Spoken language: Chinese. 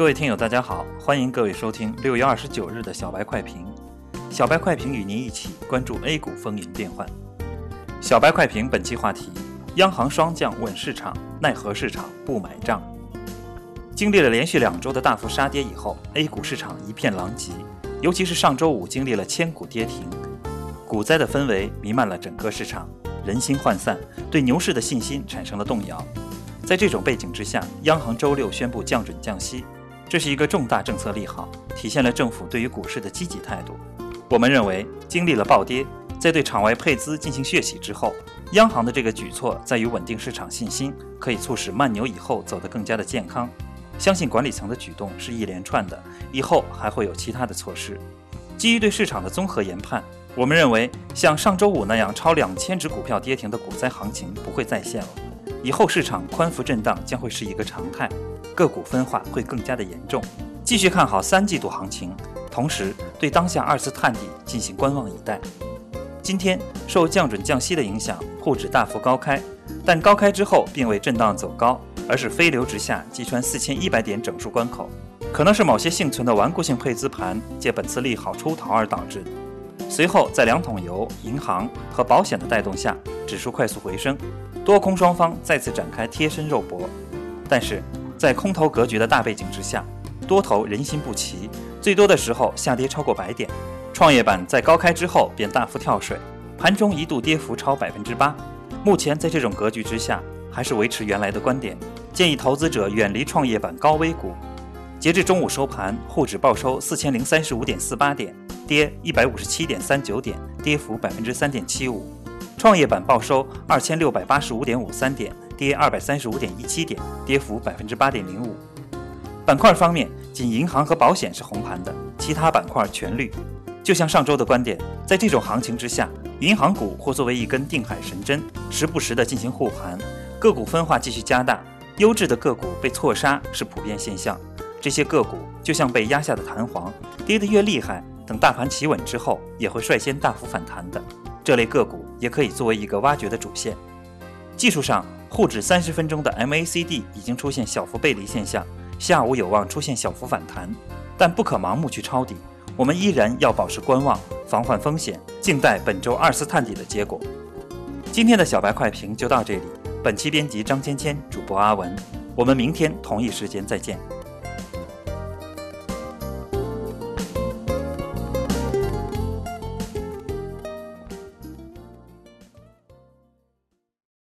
各位听友，大家好，欢迎各位收听六月二十九日的小白快评。小白快评与您一起关注 A 股风云变幻。小白快评本期话题：央行双降稳市场，奈何市场不买账？经历了连续两周的大幅杀跌以后，A 股市场一片狼藉，尤其是上周五经历了千股跌停，股灾的氛围弥漫了整个市场，人心涣散，对牛市的信心产生了动摇。在这种背景之下，央行周六宣布降准降息，这是一个重大政策利好，体现了政府对于股市的积极态度。我们认为，经历了暴跌，在对场外配资进行血洗之后，央行的这个举措在于稳定市场信心，可以促使慢牛以后走得更加的健康。相信管理层的举动是一连串的，以后还会有其他的措施。基于对市场的综合研判，我们认为像上周五那样超两千只股票跌停的股灾行情不会再现了。以后市场宽幅震荡将会是一个常态，个股分化会更加的严重。继续看好三季度行情，同时对当下二次探底进行观望以待。今天受降准降息的影响，沪指大幅高开，但高开之后并未震荡走高，而是飞流直下，击穿四千一百点整数关口，可能是某些幸存的顽固性配资盘借本次利好出逃而导致的。随后在两桶油、银行和保险的带动下，指数快速回升。多空双方再次展开贴身肉搏，但是在空头格局的大背景之下，多头人心不齐，最多的时候下跌超过百点。创业板在高开之后便大幅跳水，盘中一度跌幅超百分之八。目前在这种格局之下，还是维持原来的观点，建议投资者远离创业板高危股。截至中午收盘，沪指报收四千零三十五点四八点，跌一百五十七点三九点，跌幅百分之三点七五。创业板报收二千六百八十五点五三点，跌二百三十五点一七点，跌幅百分之八点零五。板块方面，仅银行和保险是红盘的，其他板块全绿。就像上周的观点，在这种行情之下，银行股或作为一根定海神针，时不时的进行护盘，个股分化继续加大，优质的个股被错杀是普遍现象。这些个股就像被压下的弹簧，跌得越厉害，等大盘企稳之后，也会率先大幅反弹的。这类个股也可以作为一个挖掘的主线。技术上，沪指三十分钟的 MACD 已经出现小幅背离现象，下午有望出现小幅反弹，但不可盲目去抄底。我们依然要保持观望，防范风险，静待本周二次探底的结果。今天的小白快评就到这里。本期编辑张芊芊，主播阿文。我们明天同一时间再见。